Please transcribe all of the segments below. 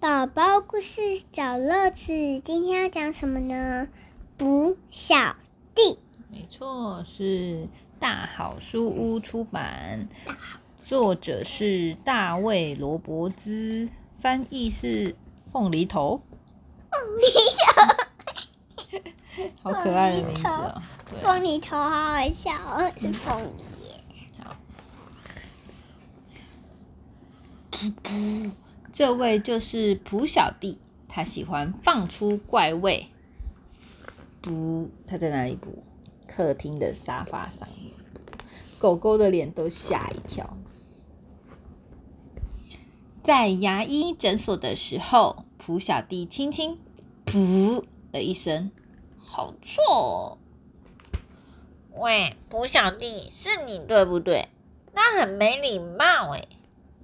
宝宝故事找乐子，今天要讲什么呢？捕小弟，没错，是大好书屋出版，作者是大卫·罗伯兹，翻译是凤梨头。凤梨头，好可爱的名字哦！凤梨头好好笑哦，是凤梨。好。这位就是普小弟，他喜欢放出怪味。不，他在哪里？不，客厅的沙发上面。狗狗的脸都吓一跳。在牙医诊所的时候，普小弟轻轻“噗”的一声，好臭！喂，普小弟，是你对不对？那很没礼貌哎。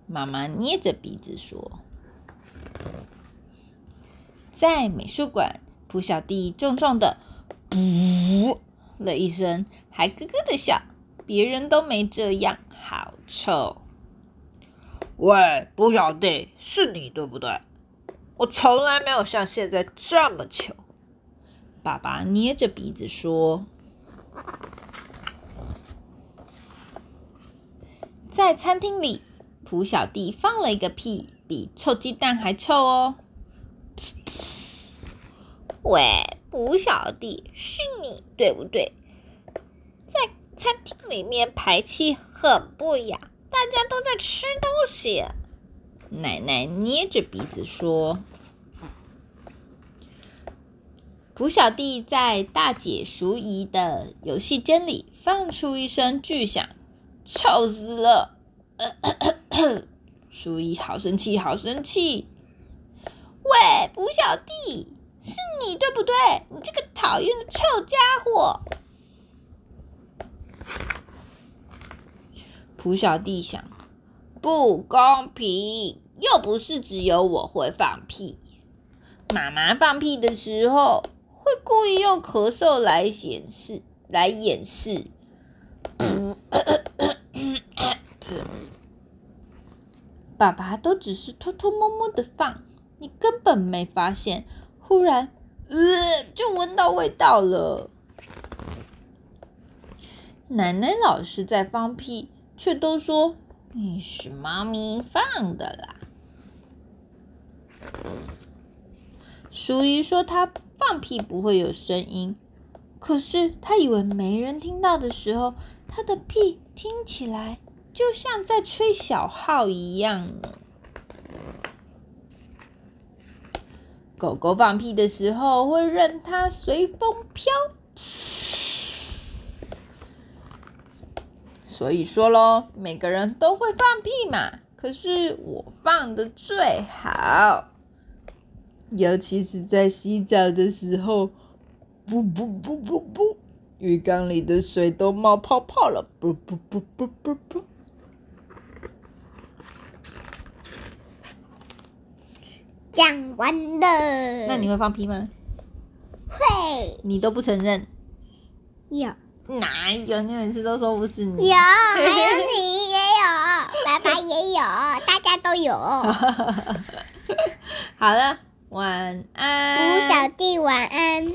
妈妈捏着鼻子说。在美术馆，蒲小弟重重的“噗”了一声，还咯咯的笑。别人都没这样，好臭！喂，蒲小弟，是你对不对？我从来没有像现在这么穷。爸爸捏着鼻子说：“在餐厅里，普小弟放了一个屁，比臭鸡蛋还臭哦。”喂，普小弟，是你对不对？在餐厅里面排气很不雅，大家都在吃东西。奶奶捏着鼻子说：“普小弟在大姐淑仪的游戏间里放出一声巨响，臭死了！” 淑仪好生气，好生气！喂，普小弟。是你对不对？你这个讨厌的臭家伙！普小弟想，不公平，又不是只有我会放屁。妈妈放屁的时候，会故意用咳嗽来显示、来掩饰。爸爸都只是偷偷摸摸的放，你根本没发现。忽然，呃，就闻到味道了。奶奶老是在放屁，却都说你是妈咪放的啦。淑仪说她放屁不会有声音，可是她以为没人听到的时候，她的屁听起来就像在吹小号一样呢。狗狗放屁的时候会任它随风飘，所以说喽，每个人都会放屁嘛。可是我放的最好，尤其是在洗澡的时候，不不不不不，浴缸里的水都冒泡泡了，不不不不不不。讲完了。那你会放屁吗？会。你都不承认？有。哪有？你每次都说不是你。有，还有你也有，爸爸也有，大家都有。好了，晚安。吴小弟，晚安。